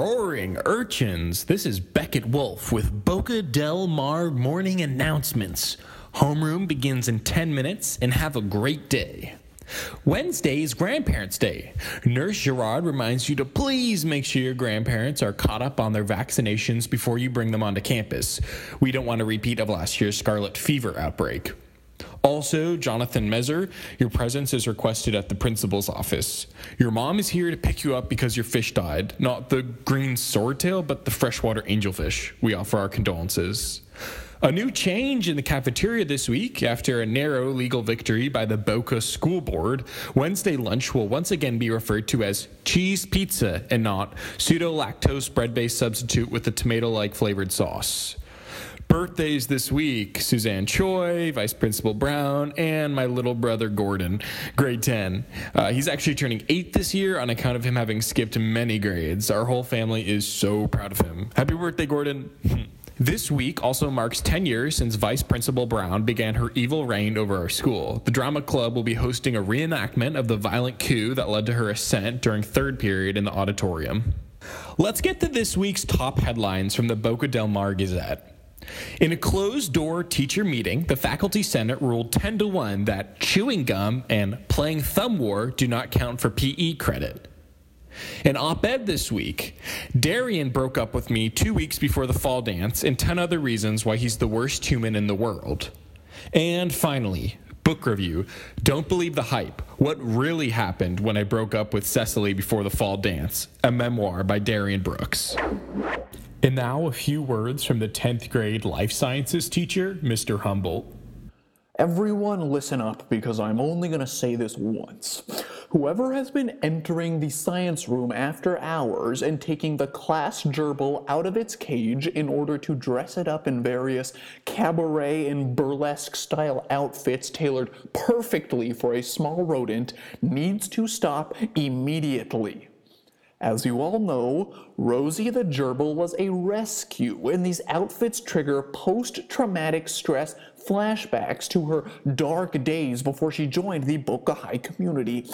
Roaring urchins. This is Beckett Wolf with Boca Del Mar morning announcements. Homeroom begins in 10 minutes and have a great day. Wednesday is Grandparents' Day. Nurse Gerard reminds you to please make sure your grandparents are caught up on their vaccinations before you bring them onto campus. We don't want a repeat of last year's scarlet fever outbreak. Also, Jonathan Mezer, your presence is requested at the principal's office. Your mom is here to pick you up because your fish died. Not the green swordtail, but the freshwater angelfish. We offer our condolences. A new change in the cafeteria this week after a narrow legal victory by the Boca School Board. Wednesday lunch will once again be referred to as cheese pizza and not pseudo lactose bread based substitute with a tomato like flavored sauce. Birthdays this week Suzanne Choi, Vice Principal Brown, and my little brother Gordon, grade 10. Uh, he's actually turning 8 this year on account of him having skipped many grades. Our whole family is so proud of him. Happy birthday, Gordon. This week also marks 10 years since Vice Principal Brown began her evil reign over our school. The Drama Club will be hosting a reenactment of the violent coup that led to her ascent during third period in the auditorium. Let's get to this week's top headlines from the Boca del Mar Gazette. In a closed door teacher meeting, the faculty senate ruled 10 to 1 that chewing gum and playing thumb war do not count for PE credit. An op ed this week Darian broke up with me two weeks before the fall dance, and 10 other reasons why he's the worst human in the world. And finally, book review Don't Believe the Hype What Really Happened When I Broke Up with Cecily Before the Fall Dance, a memoir by Darian Brooks. And now a few words from the 10th grade life sciences teacher, Mr. Humboldt. Everyone listen up because I'm only going to say this once. Whoever has been entering the science room after hours and taking the class gerbil out of its cage in order to dress it up in various cabaret and burlesque style outfits tailored perfectly for a small rodent needs to stop immediately. As you all know, Rosie the gerbil was a rescue, and these outfits trigger post traumatic stress flashbacks to her dark days before she joined the Boca High community.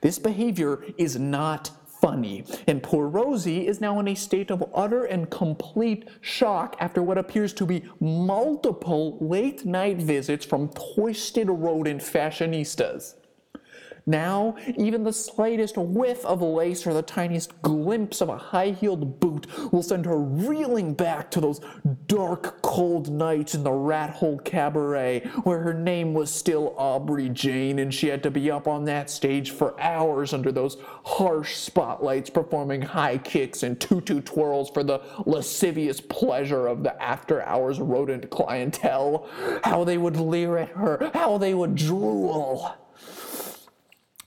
This behavior is not funny, and poor Rosie is now in a state of utter and complete shock after what appears to be multiple late night visits from twisted rodent fashionistas. Now, even the slightest whiff of lace or the tiniest glimpse of a high heeled boot will send her reeling back to those dark, cold nights in the rat hole cabaret where her name was still Aubrey Jane and she had to be up on that stage for hours under those harsh spotlights performing high kicks and tutu twirls for the lascivious pleasure of the after hours rodent clientele. How they would leer at her, how they would drool.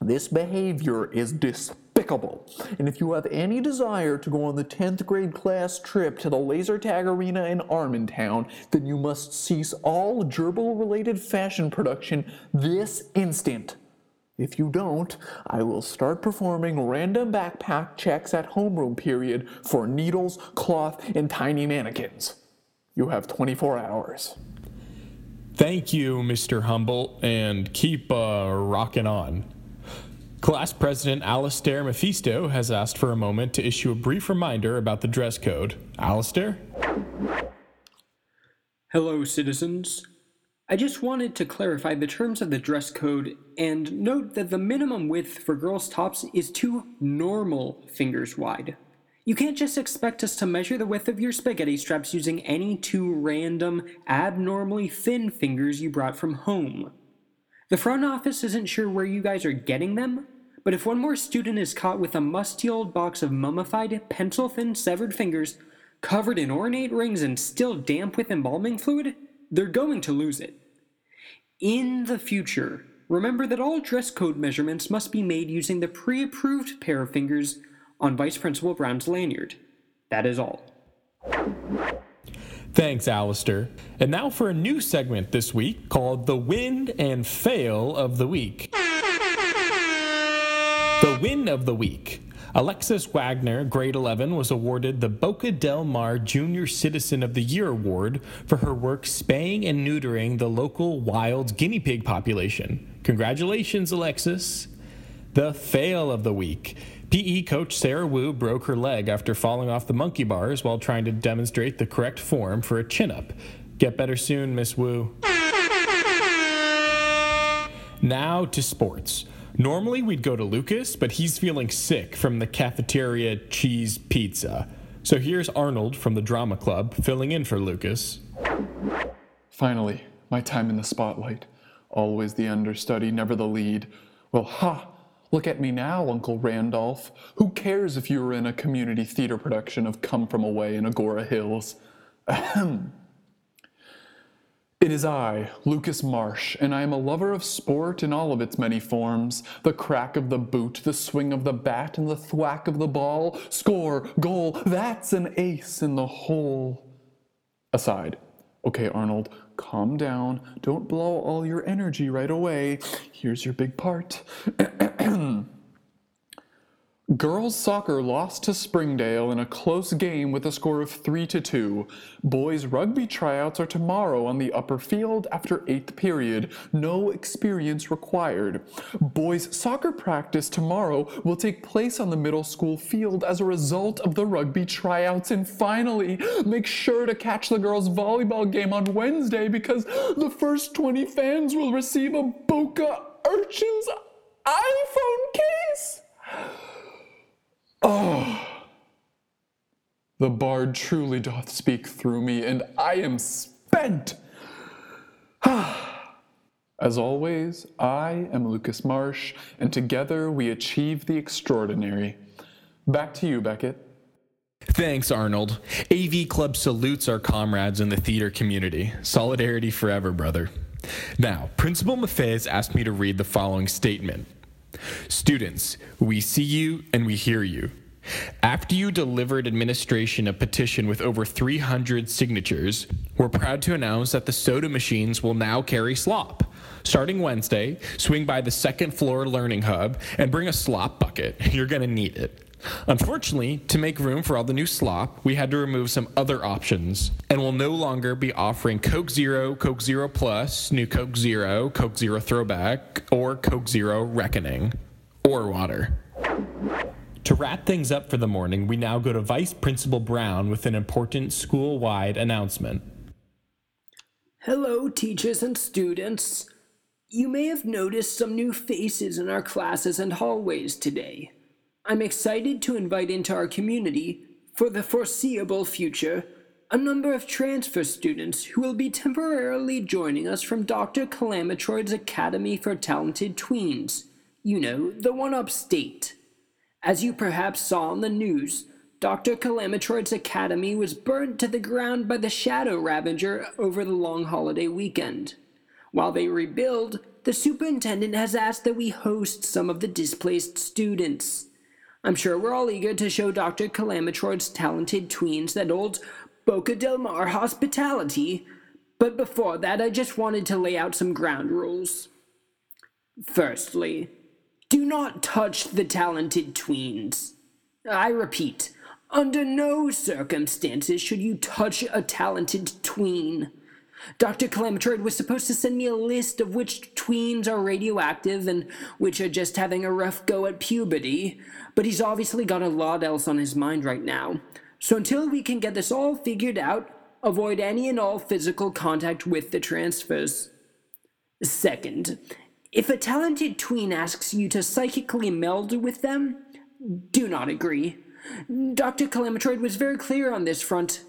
This behavior is despicable. And if you have any desire to go on the 10th grade class trip to the laser tag arena in Armentown, then you must cease all gerbil related fashion production this instant. If you don't, I will start performing random backpack checks at homeroom period for needles, cloth, and tiny mannequins. You have 24 hours. Thank you, Mr. Humboldt, and keep uh, rocking on. Class President Alastair Mephisto has asked for a moment to issue a brief reminder about the dress code. Alastair? Hello, citizens. I just wanted to clarify the terms of the dress code and note that the minimum width for girls' tops is two normal fingers wide. You can't just expect us to measure the width of your spaghetti straps using any two random, abnormally thin fingers you brought from home. The front office isn't sure where you guys are getting them, but if one more student is caught with a musty old box of mummified, pencil thin severed fingers, covered in ornate rings and still damp with embalming fluid, they're going to lose it. In the future, remember that all dress code measurements must be made using the pre approved pair of fingers on Vice Principal Brown's lanyard. That is all. Thanks, Alistair. And now for a new segment this week called The Win and Fail of the Week. The Win of the Week. Alexis Wagner, grade 11, was awarded the Boca del Mar Junior Citizen of the Year Award for her work spaying and neutering the local wild guinea pig population. Congratulations, Alexis. The fail of the week. PE coach Sarah Wu broke her leg after falling off the monkey bars while trying to demonstrate the correct form for a chin up. Get better soon, Miss Wu. Now to sports. Normally we'd go to Lucas, but he's feeling sick from the cafeteria cheese pizza. So here's Arnold from the drama club filling in for Lucas. Finally, my time in the spotlight. Always the understudy, never the lead. Well, ha! Look at me now, Uncle Randolph. Who cares if you were in a community theater production of Come From Away in Agoura Hills? Ahem. It is I, Lucas Marsh, and I am a lover of sport in all of its many forms the crack of the boot, the swing of the bat, and the thwack of the ball. Score, goal, that's an ace in the hole. Aside. Okay, Arnold, calm down. Don't blow all your energy right away. Here's your big part. Girls soccer lost to Springdale in a close game with a score of 3 to 2. Boys rugby tryouts are tomorrow on the upper field after 8th period. No experience required. Boys soccer practice tomorrow will take place on the middle school field as a result of the rugby tryouts. And finally, make sure to catch the girls volleyball game on Wednesday because the first 20 fans will receive a Boca Urchins iPhone case. Oh, the bard truly doth speak through me, and I am spent. As always, I am Lucas Marsh, and together we achieve the extraordinary. Back to you, Beckett. Thanks, Arnold. AV Club salutes our comrades in the theater community. Solidarity forever, brother. Now, Principal Maffei has asked me to read the following statement. Students, we see you and we hear you. After you delivered administration a petition with over 300 signatures, we're proud to announce that the soda machines will now carry slop. Starting Wednesday, swing by the second floor learning hub and bring a slop bucket. You're going to need it. Unfortunately, to make room for all the new slop, we had to remove some other options and will no longer be offering Coke Zero, Coke Zero Plus, New Coke Zero, Coke Zero Throwback, or Coke Zero Reckoning, or water. To wrap things up for the morning, we now go to Vice Principal Brown with an important school wide announcement. Hello, teachers and students. You may have noticed some new faces in our classes and hallways today. I'm excited to invite into our community, for the foreseeable future, a number of transfer students who will be temporarily joining us from Dr. Calamatroid's Academy for Talented Tweens. You know, the one upstate. As you perhaps saw on the news, Dr. Calamatroid's Academy was burned to the ground by the Shadow Ravager over the long holiday weekend. While they rebuild, the superintendent has asked that we host some of the displaced students. I'm sure we're all eager to show Dr. Calamatroid's talented tweens that old Boca Del Mar hospitality, but before that, I just wanted to lay out some ground rules. Firstly, do not touch the talented tweens. I repeat, under no circumstances should you touch a talented tween. Dr. Calamatroid was supposed to send me a list of which tweens are radioactive and which are just having a rough go at puberty, but he's obviously got a lot else on his mind right now. So until we can get this all figured out, avoid any and all physical contact with the transfers. Second, if a talented tween asks you to psychically meld with them, do not agree. Dr. Calamatroid was very clear on this front.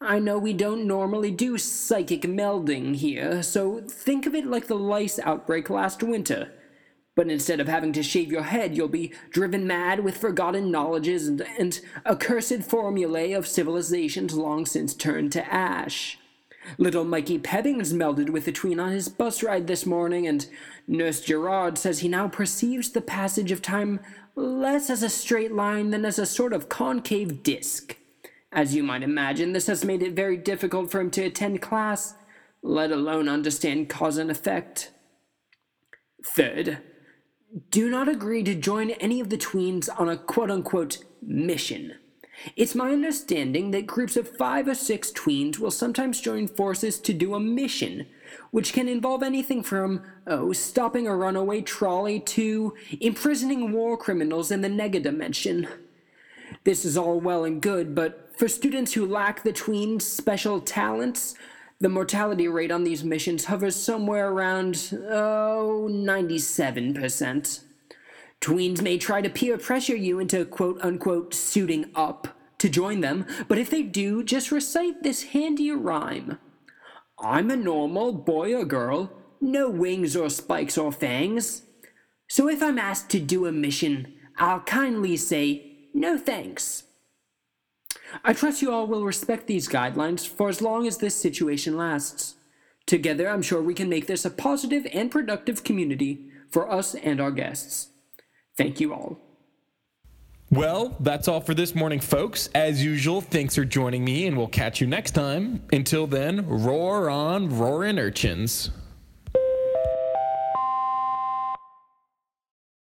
I know we don't normally do psychic melding here, so think of it like the lice outbreak last winter. But instead of having to shave your head, you'll be driven mad with forgotten knowledges and, and accursed formulae of civilizations long since turned to ash. Little Mikey Pebbings melded with the tween on his bus ride this morning, and Nurse Gerard says he now perceives the passage of time less as a straight line than as a sort of concave disk. As you might imagine, this has made it very difficult for him to attend class, let alone understand cause and effect. Third, do not agree to join any of the tweens on a quote unquote mission. It's my understanding that groups of five or six tweens will sometimes join forces to do a mission, which can involve anything from, oh, stopping a runaway trolley to imprisoning war criminals in the nega dimension. This is all well and good, but for students who lack the tween's special talents, the mortality rate on these missions hovers somewhere around, oh, 97%. Tweens may try to peer pressure you into quote unquote suiting up to join them, but if they do, just recite this handy rhyme I'm a normal boy or girl, no wings or spikes or fangs. So if I'm asked to do a mission, I'll kindly say no thanks. I trust you all will respect these guidelines for as long as this situation lasts. Together, I'm sure we can make this a positive and productive community for us and our guests. Thank you all. Well, that's all for this morning, folks. As usual, thanks for joining me, and we'll catch you next time. Until then, roar on, roaring urchins.